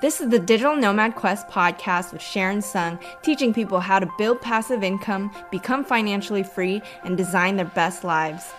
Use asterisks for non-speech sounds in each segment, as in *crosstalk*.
This is the Digital Nomad Quest podcast with Sharon Tseung, teaching people how to build passive income, become financially free, and design their best lives.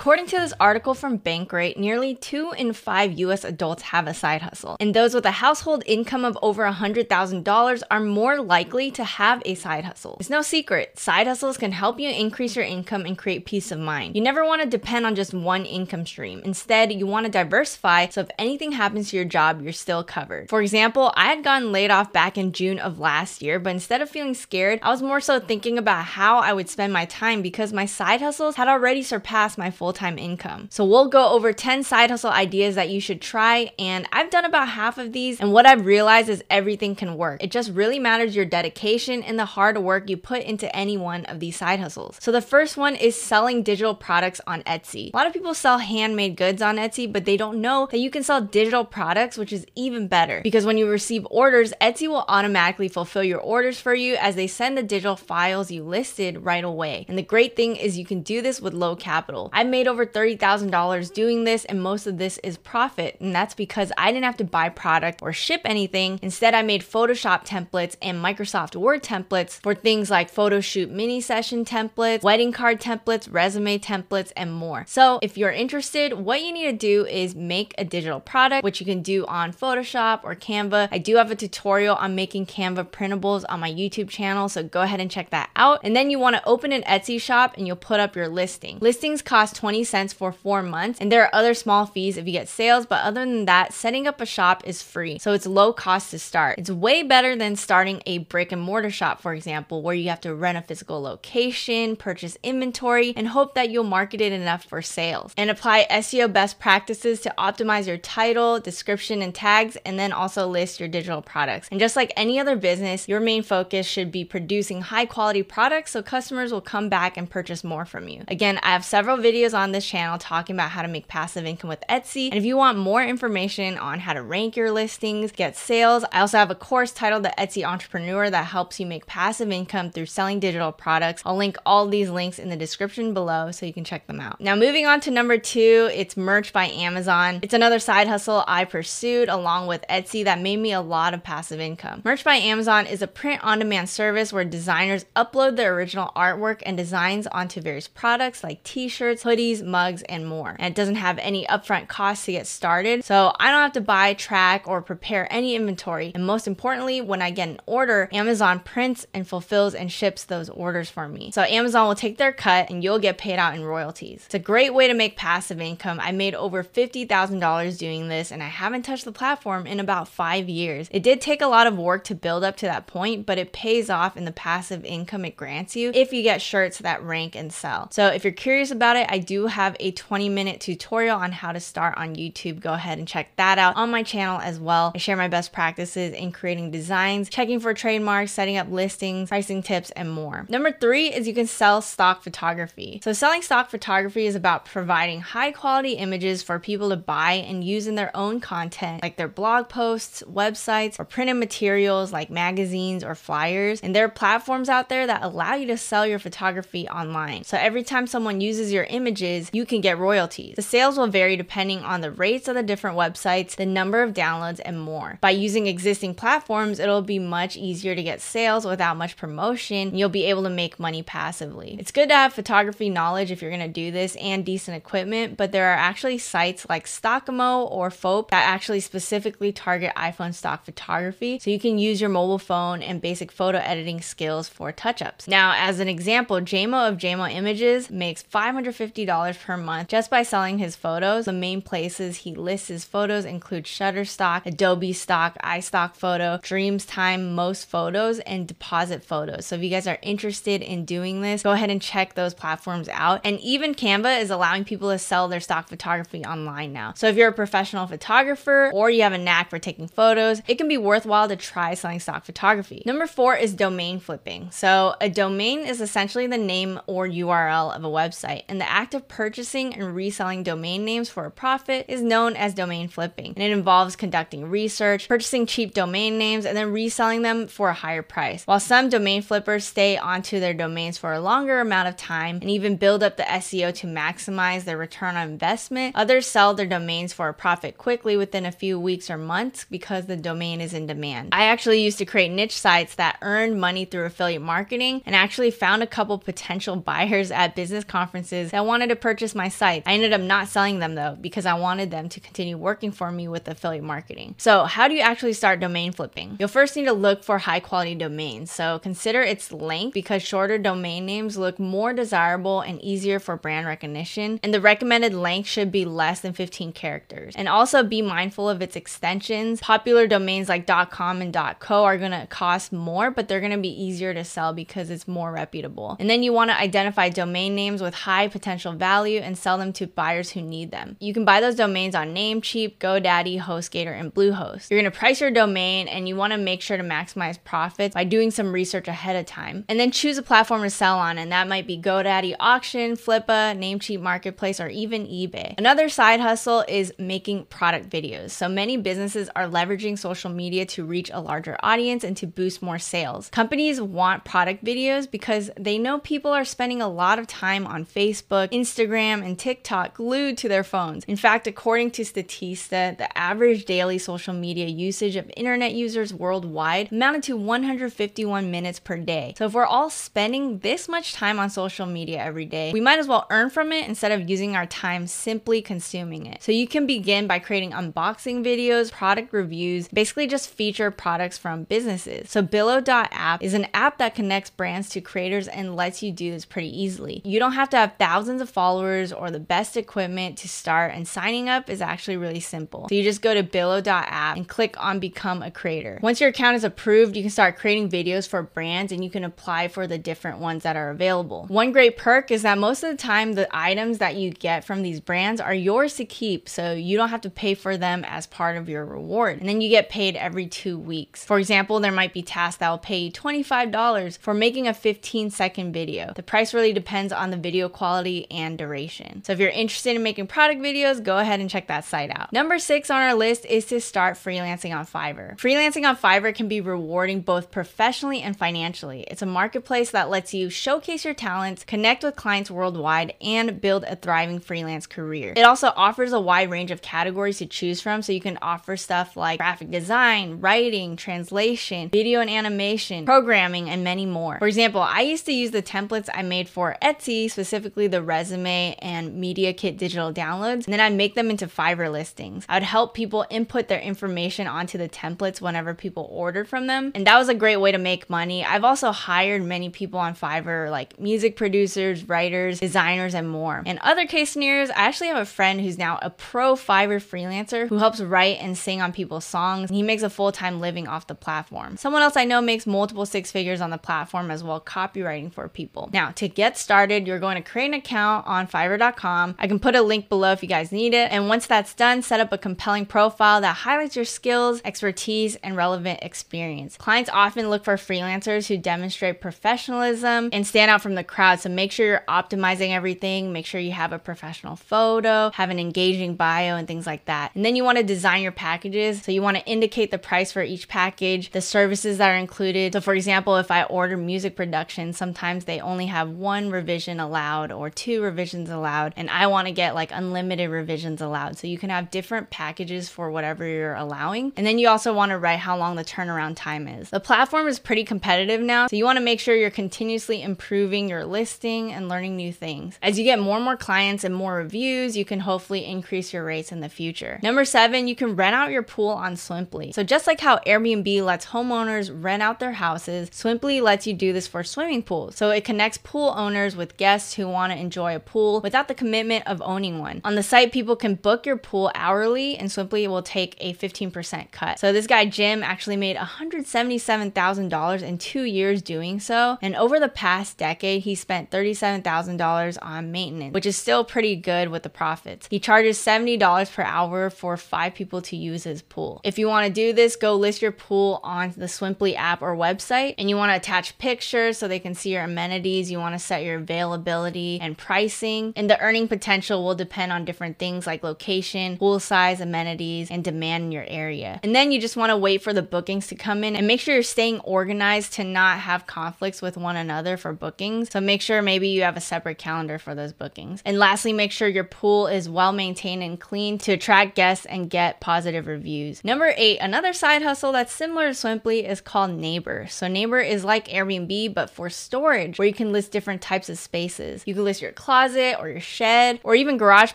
According to this article from Bankrate, nearly two in five US adults have a side hustle, and those with a household income of over $100,000 are more likely to have a side hustle. It's no secret, side hustles can help you increase your income and create peace of mind. You never want to depend on just one income stream. Instead, you want to diversify so if anything happens to your job, you're still covered. For example, I had gotten laid off back in June of last year, but instead of feeling scared, I was more so thinking about how I would spend my time because my side hustles had already surpassed my full time income. So we'll go over 10 side hustle ideas that you should try. And I've done about half of these. And what I've realized is everything can work. It just really matters your dedication and the hard work you put into any one of these side hustles. So the first one is selling digital products on Etsy. A lot of people sell handmade goods on Etsy, but they don't know that you can sell digital products, which is even better because when you receive orders, Etsy will automatically fulfill your orders for you as they send the digital files you listed right away. And the great thing is you can do this with low capital. I've made over $30,000 doing this, and most of this is profit. And that's because I didn't have to buy product or ship anything. Instead, I made Photoshop templates and Microsoft Word templates for things like photo shoot mini session templates, wedding card templates, resume templates, and more. So, if you're interested, what you need to do is make a digital product, which you can do on Photoshop or Canva. I do have a tutorial on making Canva printables on my YouTube channel, so go ahead and check that out. And then you want to open an Etsy shop and you'll put up your listing. Listings cost 20 cents cents for four months. And there are other small fees if you get sales, but other than that, setting up a shop is free. So it's low cost to start. It's way better than starting a brick and mortar shop, for example, where you have to rent a physical location, purchase inventory, and hope that you'll market it enough for sales. And apply SEO best practices to optimize your title, description, and tags, and then also list your digital products. And just like any other business, your main focus should be producing high quality products so customers will come back and purchase more from you. Again, I have several videos on this channel talking about how to make passive income with Etsy. And if you want more information on how to rank your listings, get sales, I also have a course titled The Etsy Entrepreneur that helps you make passive income through selling digital products. I'll link all these links in the description below so you can check them out. Now, moving on to number two, it's merch by Amazon. It's another side hustle I pursued along with Etsy that made me a lot of passive income. Merch by Amazon is a print on demand service where designers upload their original artwork and designs onto various products like t shirts, hoodies, mugs mugs, and more. And it doesn't have any upfront costs to get started. So I don't have to buy, track, or prepare any inventory. And most importantly, when I get an order, Amazon prints and fulfills and ships those orders for me. So Amazon will take their cut and you'll get paid out in royalties. It's a great way to make passive income. I made over $50,000 doing this and I haven't touched the platform in about five years. It did take a lot of work to build up to that point, but it pays off in the passive income it grants you if you get shirts that rank and sell. So if you're curious about it, I do have a 20 minute tutorial on how to start on YouTube. Go ahead and check that out on my channel as well. I share my best practices in creating designs, checking for trademarks, setting up listings, pricing tips, and more. Number three is you can sell stock photography. So, selling stock photography is about providing high quality images for people to buy and use in their own content, like their blog posts, websites, or printed materials like magazines or flyers. And there are platforms out there that allow you to sell your photography online. So, every time someone uses your images, you can get royalties. The sales will vary depending on the rates of the different websites, the number of downloads, and more. By using existing platforms, it'll be much easier to get sales without much promotion. You'll be able to make money passively. It's good to have photography knowledge if you're going to do this and decent equipment, but there are actually sites like Stockimo or Foap that actually specifically target iPhone stock photography. So you can use your mobile phone and basic photo editing skills for touch ups. Now, as an example, JMO of JMO Images makes $550 per month just by selling his photos. The main places he lists his photos include Shutterstock, Adobe Stock, iStock Photo, Dreamstime, Most Photos, and Deposit Photos. So if you guys are interested in doing this, go ahead and check those platforms out. And even Canva is allowing people to sell their stock photography online now. So if you're a professional photographer or you have a knack for taking photos, it can be worthwhile to try selling stock photography. Number four is domain flipping. So a domain is essentially the name or URL of a website, and the act of purchasing and reselling domain names for a profit is known as domain flipping. And it involves conducting research, purchasing cheap domain names, and then reselling them for a higher price. While some domain flippers stay onto their domains for a longer amount of time and even build up the SEO to maximize their return on investment, others sell their domains for a profit quickly within a few weeks or months because the domain is in demand. I actually used to create niche sites that earned money through affiliate marketing and actually found a couple potential *laughs* buyers at business conferences that wanted to purchase my site. I ended up not selling them though because I wanted them to continue working for me with affiliate marketing. So, how do you actually start domain flipping? You'll first need to look for high quality domains. So, consider its length because shorter domain names look more desirable and easier for brand recognition, and the recommended length should be less than 15 characters. And also be mindful of its extensions. Popular domains like .com and .co are going to cost more, but they're going to be easier to sell because it's more reputable. And then you want to identify domain names with high potential value and sell them to buyers who need them. You can buy those domains on Namecheap, GoDaddy, HostGator, and Bluehost. You're to price your domain and you want to make sure to maximize profits by doing some research ahead of time. And then choose a platform to sell on, and that might be GoDaddy Auction, Flippa, Namecheap Marketplace, or even eBay. Another side hustle is making product videos. So many businesses are leveraging social media to reach a larger audience and to boost more sales. Companies want product videos because they know people are spending a lot of time on Facebook, Instagram, and TikTok glued to their phones. In fact, according to Statista, the average daily social media usage of internet users worldwide amounted to 151 minutes per day. So if we're all spending this much time on social media every day, we might as well earn from it instead of using our time simply consuming it. So you can begin by creating unboxing videos, product reviews, basically just feature products from businesses. So Billo.app is an app that connects brands to creators and lets you do this pretty easily. You don't have to have thousands of followers or the best equipment to start, and signing up is actually really simple. So you just go to Billo.app and click on Become a Creator. Once your account is approved, you can start creating videos for brands and you can apply for the different ones that are available. One great perk is that most of the time, the items that you get from these brands are yours to keep, so you don't have to pay for them as part of your reward. And then you get paid every two weeks. For example, there might be tasks that will pay you $25 for making a 15 second video. The price really depends on the video quality and duration. So if you're interested in making product videos, go ahead and check that site out. Number six on our list is to start freelancing on Fiverr. Freelancing on Fiverr can be rewarding both professionally and financially. It's a marketplace that lets you showcase your talents, connect with clients worldwide, and build a thriving freelance career. It also offers a wide range of categories to choose from, so you can offer stuff like graphic design, writing, translation, video and animation, programming, and many more. For example, I used to use the templates I made for Etsy, specifically the resume and media kit digital downloads, and then I make them into Fiverr listings. I would help people input their information onto the templates whenever people ordered from them, and that was a great way to make money. I've also hired many people on Fiverr, like music producers, writers, designers, and more. In other case scenarios, I actually have a friend who's now a pro Fiverr freelancer who helps write and sing on people's songs, and he makes a full time living off the platform. Someone else I know makes multiple six figures on the platform as well, copywriting for people. Now, to get started, you're going to create an account on fiverr.com. I can put a link below if you guys need it. And once that's done, set up a compelling profile that highlights your skills, expertise, and relevant experience. Clients often look for freelancers who demonstrate professionalism and stand out from the crowd. So make sure you're optimizing everything, make sure you have a professional photo, have an engaging bio, and things like that. And then you want to design your packages. So you want to indicate the price for each package, the services that are included. So, for example, if I order music production, sometimes they only have one revision allowed or two revisions allowed, and I want to get like unlimited revisions allowed. So you can have different packages for whatever you're allowing. And then you also want to write how long the turnaround time is. The platform is pretty competitive now, so you want to make sure you're continuously improving your listing and learning new things. As you get more and more clients and more reviews, you can hopefully increase your rates in the future. Number seven, you can rent out your pool on Swimply. So just like how Airbnb lets homeowners rent out their houses, Swimply lets you do this for swimming pools. So it connects pool owners with guests who want to enjoy a pool without the commitment of owning one. On the site, people can book your pool hourly and Swimply will take a 15% cut. So this guy Jim actually made $177,000 in two years doing so. And over the past decade, he spent $37,000 on maintenance, which is still pretty good with the profits. He charges $70 per hour for five people to use his pool. If you want to do this, go list your pool on the Swimply app or website and you want to attach pictures so they can see your amenities. You want to set your availability and price pricing, and the earning potential will depend on different things like location, pool size, amenities, and demand in your area. And then you just want to wait for the bookings to come in and make sure you're staying organized to not have conflicts with one another for bookings. So make sure maybe you have a separate calendar for those bookings. And lastly, make sure your pool is well maintained and clean to attract guests and get positive reviews. Number eight, another side hustle that's similar to Swimply is called Neighbor. So Neighbor is like Airbnb, but for storage, where you can list different types of spaces. You can list your closet or your shed, or even garage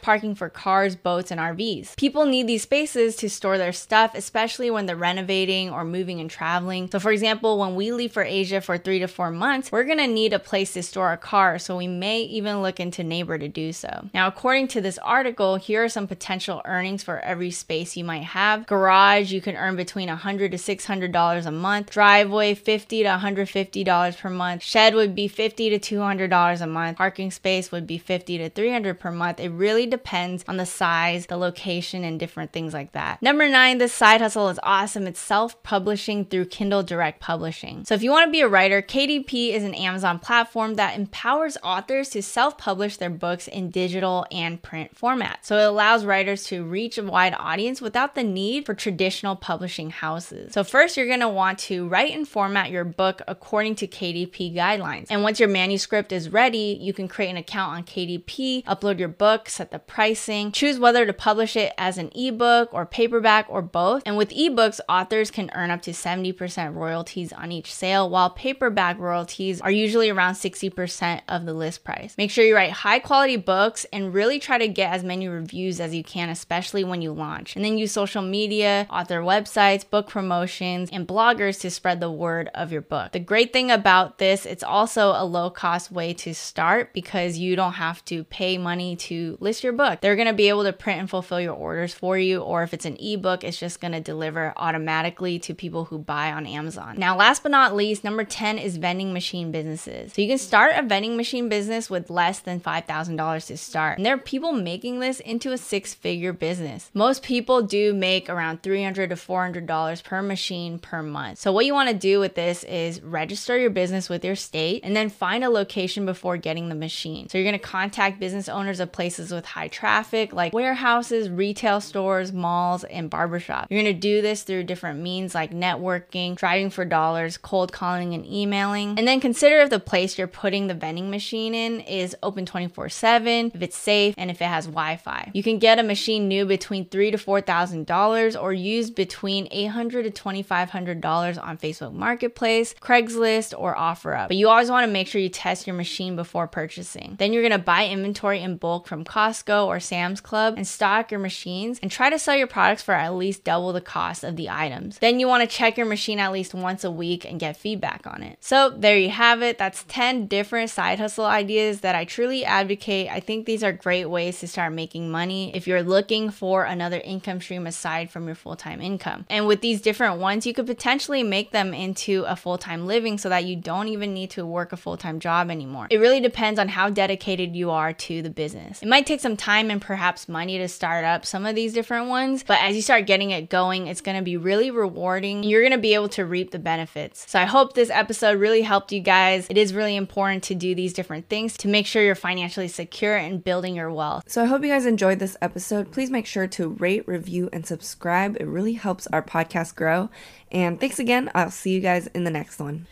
parking for cars, boats, and RVs. People need these spaces to store their stuff, especially when they're renovating or moving and traveling. So, for example, when we leave for Asia for three to four months, we're gonna need a place to store our car, so we may even look into Neighbor to do so. Now, according to this article, here are some potential earnings for every space you might have. Garage, you can earn between 100 to $600 a month. Driveway, 50 to $150 per month. Shed would be 50 to $200 a month. Parking space would be 50 to 300 per month. It really depends on the size, the location, and different things like that. Number nine, this side hustle is awesome. It's self-publishing through Kindle Direct Publishing. So if you want to be a writer, KDP is an Amazon platform that empowers authors to self-publish their books in digital and print format. So it allows writers to reach a wide audience without the need for traditional publishing houses. So first, you're going to want to write and format your book according to KDP guidelines. And once your manuscript is ready, you can create an account on KDP, upload your book, set the pricing, choose whether to publish it as an ebook or paperback or both. And with ebooks, authors can earn up to 70% royalties on each sale, while paperback royalties are usually around 60% of the list price. Make sure you write high quality books and really try to get as many reviews as you can, especially when you launch. And then use social media, author websites, book promotions, and bloggers to spread the word of your book. The great thing about this, it's also a low cost way to start because you don't have to pay money to list your book. They're going to be able to print and fulfill your orders for you, or if it's an ebook, it's just going to deliver automatically to people who buy on Amazon. Now, last but not least, number 10 is vending machine businesses. So you can start a vending machine business with less than $5,000 to start. And there are people making this into a six figure business. Most people do make around $300 to $400 per machine per month. So what you want to do with this is register your business with your state and then find a location before getting the machine. So you're going to contact business owners of places with high traffic like warehouses, retail stores, malls, and barbershops. You're going to do this through different means like networking, driving for dollars, cold calling, and emailing. And then consider if the place you're putting the vending machine in is open 24 7, if it's safe, and if it has Wi Fi. You can get a machine new between three to four thousand dollars or used between $800 to $2,500 on Facebook Marketplace, Craigslist, or OfferUp. But you always want to make sure you test your machine before purchasing. Then you're going to buy inventory in bulk from Costco or Sam's Club and stock your machines and try to sell your products for at least double the cost of the items. Then you want to check your machine at least once a week and get feedback on it. So there you have it. That's 10 different side hustle ideas that I truly advocate. I think these are great ways to start making money if you're looking for another income stream aside from your full time income. And with these different ones, you could potentially make them into a full time living so that you don't even need to work a full time job anymore. It really depends on how dedicated you are to the business. It might take some time and perhaps money to start up some of these different ones, but as you start getting it going, it's going to be really rewarding. You're going to be able to reap the benefits. So I hope this episode really helped you guys. It is really important to do these different things to make sure you're financially secure and building your wealth. So I hope you guys enjoyed this episode. Please make sure to rate, review, and subscribe. It really helps our podcast grow. And thanks again. I'll see you guys in the next one.